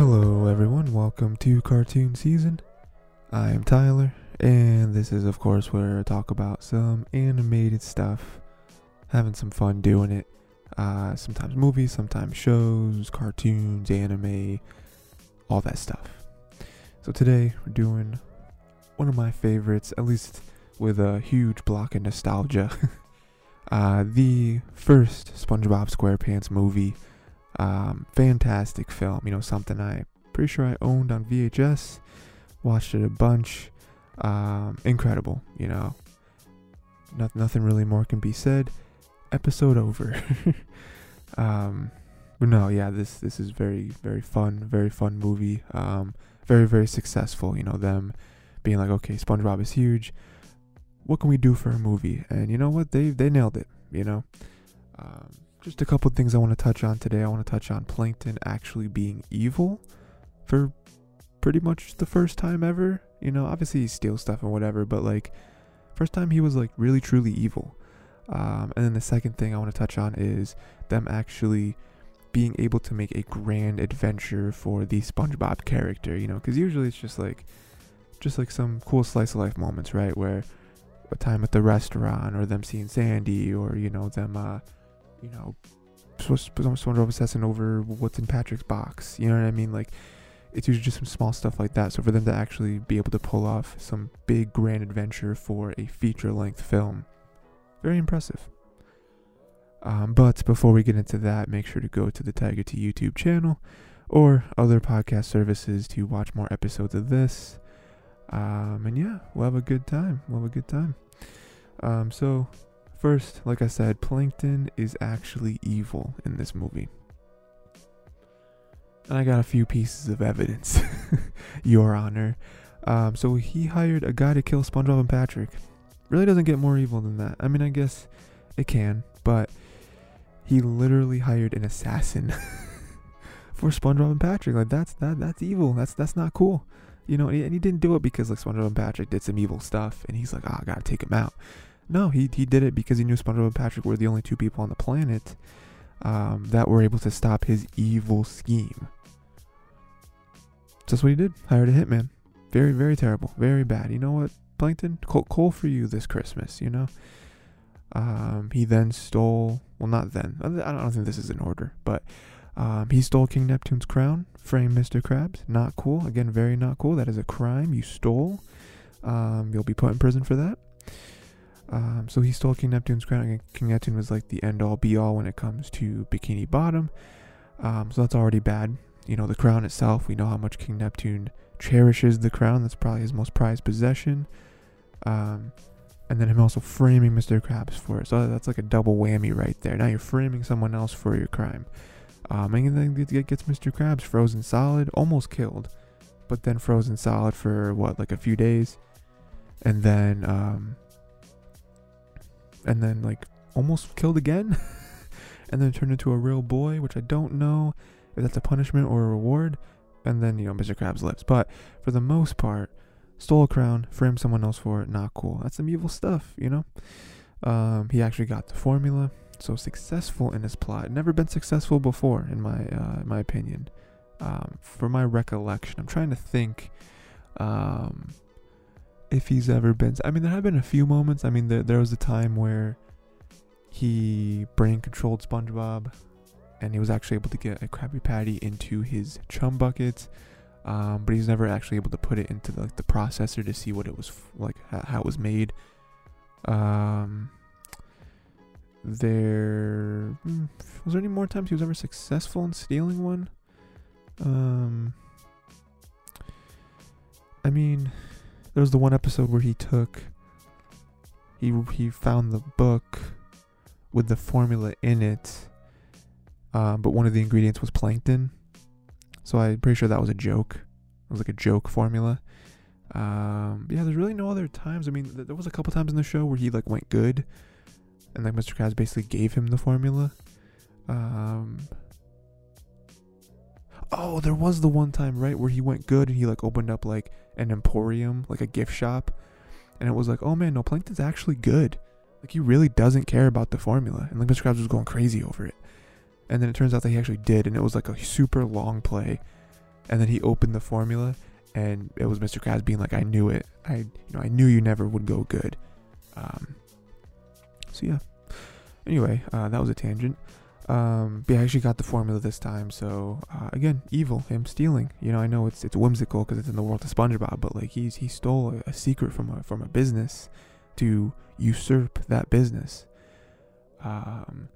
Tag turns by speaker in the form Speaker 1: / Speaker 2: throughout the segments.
Speaker 1: Hello, everyone. Welcome to Cartoon Season. I am Tyler, and this is, of course, where I talk about some animated stuff, having some fun doing it. Uh, sometimes movies, sometimes shows, cartoons, anime, all that stuff. So today we're doing one of my favorites, at least with a huge block of nostalgia. uh, the first SpongeBob SquarePants movie. Um, fantastic film. You know, something I pretty sure I owned on VHS. Watched it a bunch. Um, incredible. You know, no, nothing really more can be said. Episode over. um, but no, yeah, this this is very very fun, very fun movie. Um, very very successful. You know, them being like, okay, SpongeBob is huge. What can we do for a movie? And you know what? They they nailed it. You know. Um, just a couple things I want to touch on today. I want to touch on Plankton actually being evil for pretty much the first time ever. You know, obviously he steals stuff and whatever, but like first time he was like really truly evil. Um, and then the second thing I want to touch on is them actually being able to make a grand adventure for the SpongeBob character. You know, because usually it's just like just like some cool slice of life moments, right? Where a time at the restaurant, or them seeing Sandy, or you know them. Uh, you know, SpongeBob obsessing over what's in Patrick's box. You know what I mean? Like, it's usually just some small stuff like that. So for them to actually be able to pull off some big grand adventure for a feature length film, very impressive. Um, but before we get into that, make sure to go to the Tiger T YouTube channel or other podcast services to watch more episodes of this. Um, and yeah, we'll have a good time. We'll have a good time. Um, so First, like I said, Plankton is actually evil in this movie. And I got a few pieces of evidence, Your Honor. Um, so he hired a guy to kill SpongeBob and Patrick. Really doesn't get more evil than that. I mean, I guess it can, but he literally hired an assassin for SpongeBob and Patrick. Like that's that that's evil. That's that's not cool. You know, and he, and he didn't do it because like SpongeBob and Patrick did some evil stuff, and he's like, oh, I gotta take him out. No, he he did it because he knew SpongeBob and Patrick were the only two people on the planet um, that were able to stop his evil scheme. So that's what he did. Hired a hitman. Very very terrible. Very bad. You know what, Plankton? Coal, coal for you this Christmas. You know. Um, he then stole. Well, not then. I don't think this is in order, but um, he stole King Neptune's crown. Framed Mr. Krabs. Not cool. Again, very not cool. That is a crime. You stole. Um, you'll be put in prison for that. Um, so he stole King Neptune's crown. and King Neptune was like the end all be all when it comes to Bikini Bottom. Um, so that's already bad. You know, the crown itself, we know how much King Neptune cherishes the crown. That's probably his most prized possession. Um, and then him also framing Mr. Krabs for it. So that's like a double whammy right there. Now you're framing someone else for your crime. Um, and then it gets Mr. Krabs frozen solid, almost killed, but then frozen solid for what, like a few days. And then um, and then like almost killed again and then turned into a real boy which i don't know if that's a punishment or a reward and then you know mr krabs lives. But for the most part stole a crown framed someone else for it not cool. That's some evil stuff you know? Um, he actually got the formula. So successful in his plot. Never been successful before in my uh, my opinion. Um, for my recollection i'm trying to think um, if he's ever been. I mean, there have been a few moments. I mean, there there was a time where he brain controlled SpongeBob, and he was actually able to get a Krabby Patty into his chum bucket. Um, but he's never actually able to put it into the, like the processor to see what it was like, how, it was made. Um, there hmm, was there any more times he was ever successful in stealing one? Um, I mean, there was the one episode where he took he he found the book with the formula in it, um, but one of the ingredients was plankton. So I'm pretty sure that was a joke. It was like a joke formula. Um, yeah, there's really no other times. I mean, th- there was a couple times in the show where he like went good, and like Mr. Krabs basically gave him the formula. Um, oh, there was the one time right where he went good and he like opened up like an emporium, like a gift shop, and it was like, oh man, no, Plankton's actually good. Like he really doesn't care about the formula, and like Mr. Krabs was going crazy over it. And then it turns out that he actually did, and it was like a super long play. and then he opened the formula, and it was Mr. Krabs being like, "I knew it. I, you know, I knew you never would go good." Um, so yeah. Anyway, uh, that was a tangent. Um, but yeah, I actually got the formula this time. So uh, again, evil, him stealing. You know, I know it's it's whimsical because it's in the world of SpongeBob, but like he's he stole a, a secret from a from a business to usurp that business. Um,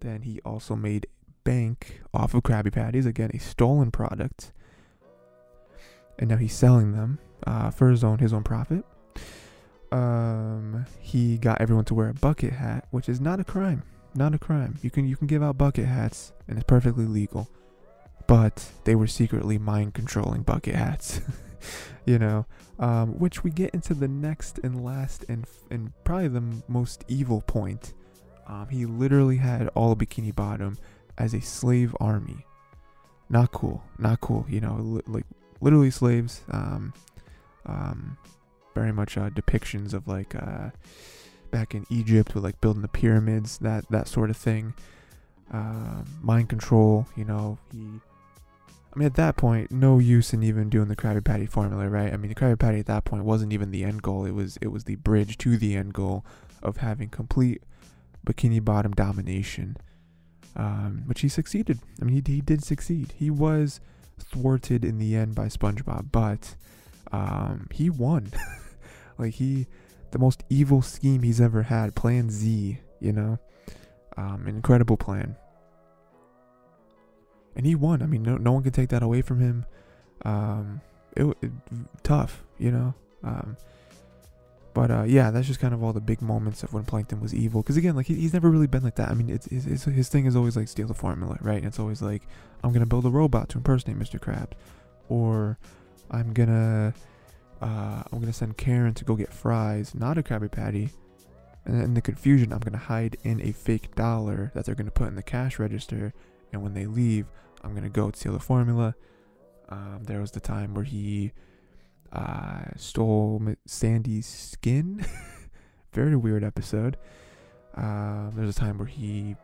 Speaker 1: then he also made bank off of Krabby Patties. Again, a stolen product, and now he's selling them uh, for his own his own profit. Um, he got everyone to wear a bucket hat, which is not a crime not a crime. You can you can give out bucket hats and it's perfectly legal. But they were secretly mind controlling bucket hats. you know, um, which we get into the next and last and and probably the most evil point. Um, he literally had all Bikini Bottom as a slave army. Not cool. Not cool. You know, li- like literally slaves. Um, um, very much uh, depictions of like uh, back in Egypt with like building the pyramids, that that sort of thing. Uh, mind control, you know, he. I mean, at that point, no use in even doing the Krabby Patty formula, right? I mean, the Krabby Patty at that point wasn't even the end goal. It was it was the bridge to the end goal of having complete Bikini Bottom domination, um, which he succeeded. I mean, he he did succeed. He was thwarted in the end by SpongeBob, but um, he won. like he the most evil scheme he's ever had. Plan Z, you know, um, incredible plan, and he won. I mean, no, no one can take that away from him. Um, it, it tough, you know. Um, but uh, yeah, that's just kind of all the big moments of when Plankton was evil. Because again, like he, he's never really been like that. I mean, it's, it's, his thing is always like steal the formula, right? It's always like I'm gonna build a robot to impersonate Mr. Krabs, or I'm gonna uh, I'm gonna send Karen to go get fries, not a Krabby Patty. And in the confusion, I'm gonna hide in a fake dollar that they're gonna put in the cash register. And when they leave, I'm gonna go steal the formula. Um, there was the time where he uh, stole Sandy's skin. Very weird episode. Uh, there's a time where he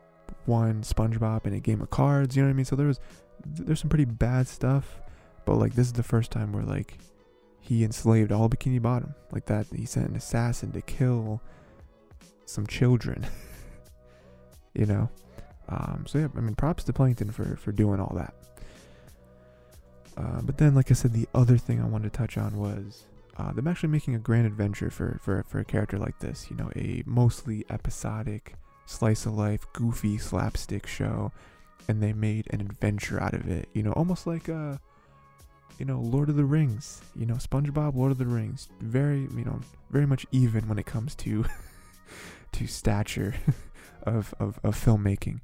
Speaker 1: won SpongeBob in a game of cards. You know what I mean? So there was there's some pretty bad stuff, but like this is the first time where like he enslaved all Bikini Bottom like that. He sent an assassin to kill some children. you know, um, so yeah, I mean, props to Plankton for for doing all that. Uh, but then, like I said, the other thing I wanted to touch on was uh, them actually making a grand adventure for, for for a character like this. You know, a mostly episodic, slice of life, goofy slapstick show, and they made an adventure out of it. You know, almost like a uh, you know, Lord of the Rings, you know, SpongeBob, Lord of the Rings, very, you know, very much even when it comes to to stature of, of, of filmmaking.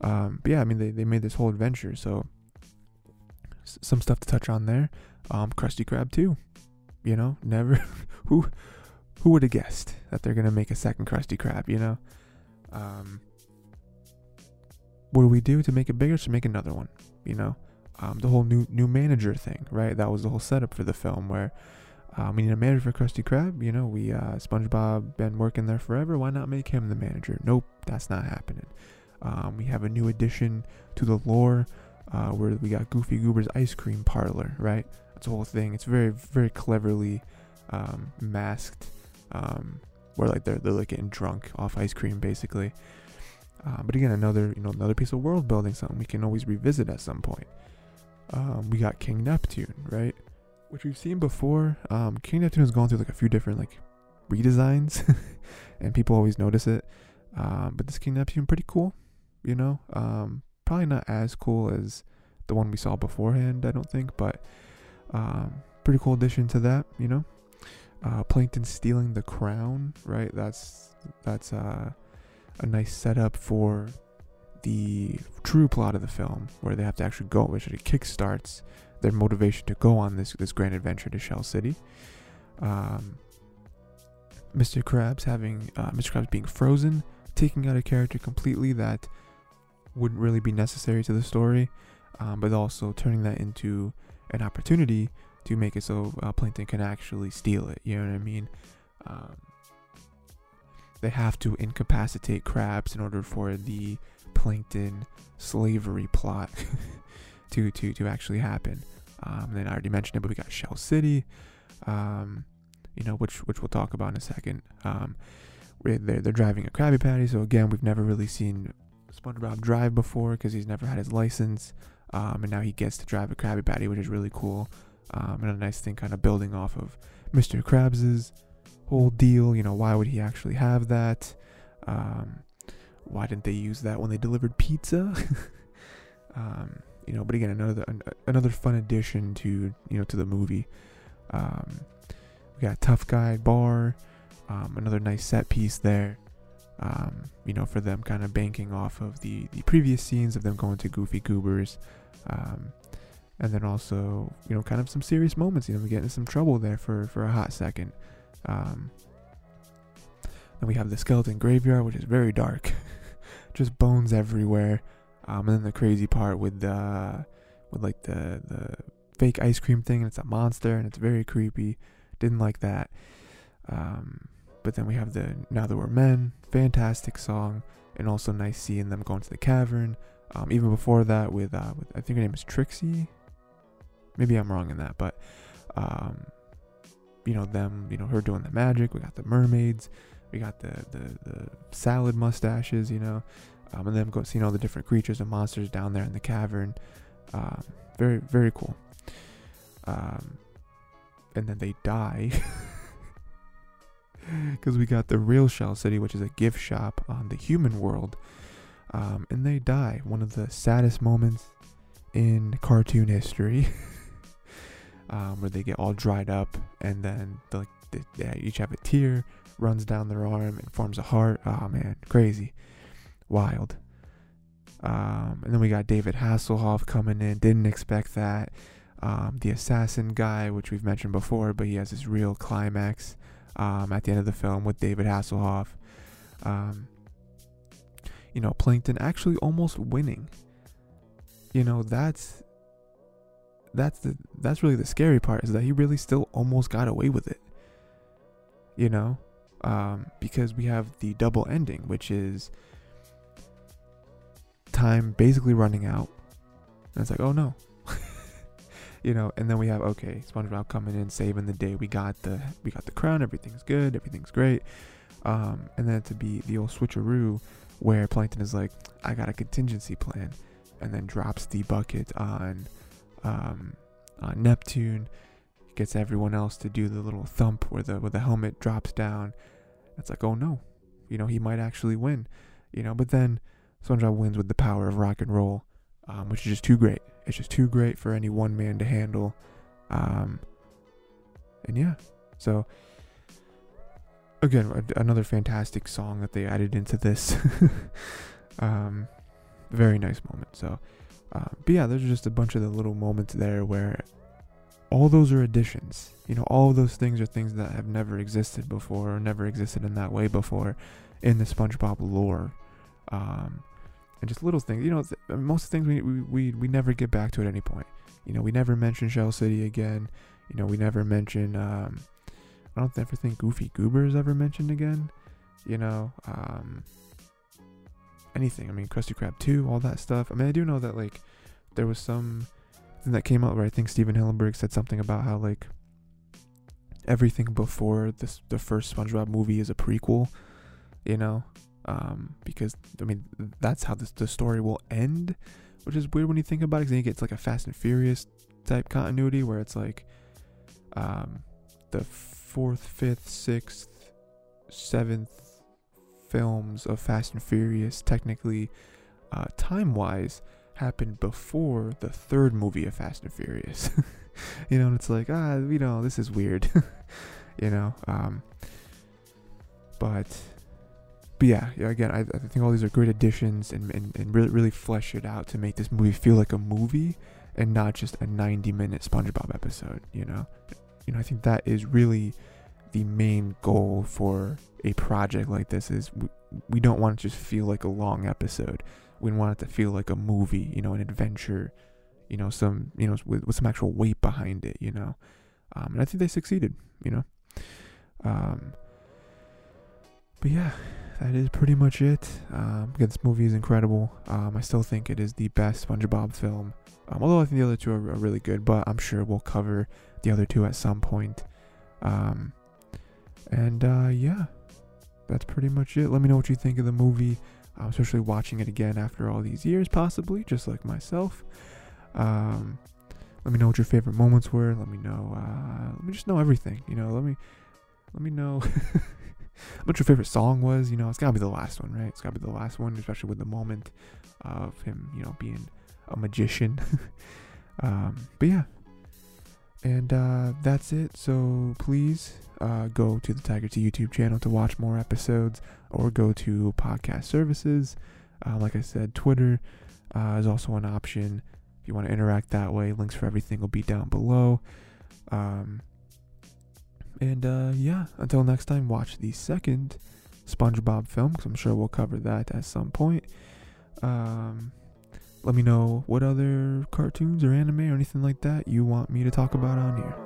Speaker 1: Um, but yeah, I mean, they, they made this whole adventure, so s- some stuff to touch on there. Um, Krusty Krab 2, you know, never who who would have guessed that they're gonna make a second Krusty Krab, you know? Um, what do we do to make it bigger? To make another one, you know? Um, the whole new new manager thing, right? That was the whole setup for the film where um, we need a manager for Krusty Krab. You know, we uh, SpongeBob been working there forever. Why not make him the manager? Nope, that's not happening. Um, we have a new addition to the lore uh, where we got Goofy Goober's ice cream parlor, right? That's the whole thing. It's very very cleverly um, masked, um, where like they're they're like getting drunk off ice cream basically. Uh, but again, another you know another piece of world building, something we can always revisit at some point um, we got King Neptune, right? Which we've seen before. Um, King Neptune has gone through like a few different like redesigns, and people always notice it. Um, but this King Neptune pretty cool, you know. Um, probably not as cool as the one we saw beforehand, I don't think, but um, pretty cool addition to that, you know. Uh, Plankton stealing the crown, right? That's that's uh, a nice setup for the true plot of the film, where they have to actually go, which actually kickstarts their motivation to go on this this grand adventure to Shell City. Um, Mr. Krabs having uh, Mr. Krabs being frozen, taking out a character completely that wouldn't really be necessary to the story, um, but also turning that into an opportunity to make it so uh, Plankton can actually steal it. You know what I mean? Um, they have to incapacitate Krabs in order for the plankton slavery plot to to to actually happen. Um, then I already mentioned it, but we got Shell City, um, you know, which which we'll talk about in a second. Um, they're they're driving a Krabby Patty, so again, we've never really seen SpongeBob drive before because he's never had his license, um, and now he gets to drive a Krabby Patty, which is really cool, um, and a nice thing, kind of building off of Mr. Krabs's whole deal. You know, why would he actually have that? Um, why didn't they use that when they delivered pizza? um, you know, but again, another another fun addition to you know to the movie. Um, we got tough guy bar, um, another nice set piece there. Um, you know, for them kind of banking off of the the previous scenes of them going to Goofy Goobers, um, and then also you know kind of some serious moments. You know, we get into some trouble there for for a hot second. Um, then we have the skeleton graveyard, which is very dark, just bones everywhere. Um, and then the crazy part with the with like the the fake ice cream thing, and it's a monster, and it's very creepy. Didn't like that. Um, but then we have the Now That We're Men, fantastic song, and also nice seeing them going to the cavern. Um, even before that, with, uh, with I think her name is Trixie. Maybe I'm wrong in that, but um, you know them, you know her doing the magic. We got the mermaids, we got the the, the salad mustaches, you know, um, and then go seeing all the different creatures and monsters down there in the cavern. Um, very very cool. Um, and then they die. Because we got the real Shell City, which is a gift shop on the human world. Um, and they die. One of the saddest moments in cartoon history. um, where they get all dried up and then like they, they each have a tear runs down their arm and forms a heart. Oh man, crazy, wild. Um, and then we got David Hasselhoff coming in. Didn't expect that. Um, the assassin guy, which we've mentioned before, but he has this real climax um, at the end of the film with David Hasselhoff. Um, you know, Plankton actually almost winning. You know, that's that's the that's really the scary part is that he really still almost got away with it. You know, um, because we have the double ending, which is time basically running out, and it's like, oh no, you know, and then we have okay, SpongeBob coming in saving the day. We got the we got the crown. Everything's good. Everything's great. Um, and then to be the old switcheroo where Plankton is like, I got a contingency plan, and then drops the bucket on um, on Neptune. Gets everyone else to do the little thump where the where the helmet drops down. It's like, oh no, you know he might actually win, you know. But then SpongeBob wins with the power of rock and roll, um, which is just too great. It's just too great for any one man to handle. Um, and yeah, so again, another fantastic song that they added into this. um, very nice moment. So, uh, but yeah, there's just a bunch of the little moments there where all those are additions. You know, all those things are things that have never existed before or never existed in that way before in the SpongeBob lore. Um, and just little things. You know, th- most things we, we, we, we never get back to at any point. You know, we never mention Shell City again. You know, we never mention, um, I don't ever think Goofy Goober is ever mentioned again. You know, um, anything. I mean, Krusty Krab 2, all that stuff. I mean, I do know that, like, there was some thing that came out where I think Stephen Hillenburg said something about how, like, everything before this, the first SpongeBob movie is a prequel, you know? um, because I mean that's how this, the story will end, which is weird when you think about it. Because then you get like a Fast and Furious type continuity where it's like um, the fourth, fifth, sixth, seventh films of Fast and Furious technically uh, time wise happened before the third movie of Fast and Furious. you know, and it's like ah, you know, this is weird. you know, um, but but yeah, yeah again, I, I think all these are great additions and, and, and really, really flesh it out to make this movie feel like a movie and not just a 90 minute SpongeBob episode, you know? You know, I think that is really the main goal for a project like this is we, we don't want to just feel like a long episode. We want it to feel like a movie, you know, an adventure, you know, some, you know, with, with some actual weight behind it, you know? Um, and I think they succeeded, you know? Um, but yeah, that is pretty much it. Um, again, this movie is incredible. Um, I still think it is the best SpongeBob film. Um, although I think the other two are, are, really good, but I'm sure we'll cover the other two at some point. Um, and uh, yeah, that's pretty much it. Let me know what you think of the movie, uh, especially watching it again after all these years, possibly, just like myself. Um, let me know what your favorite moments were. Let me know. Uh, let me just know everything. You know, let me let me know what your favorite song was. You know, it's gotta be the last one, right? It's gotta be the last one, especially with the moment of him, you know, being a magician. um, but yeah, and uh, that's it. So please uh, go to the Tiger T YouTube channel to watch more episodes, or go to podcast services. Uh, like I said, Twitter uh, is also an option if you want to interact that way. Links for everything will be down below. Um, and uh, yeah, until next time, watch the second SpongeBob film because I'm sure we'll cover that at some point. Um, let me know what other cartoons or anime or anything like that you want me to talk about on here.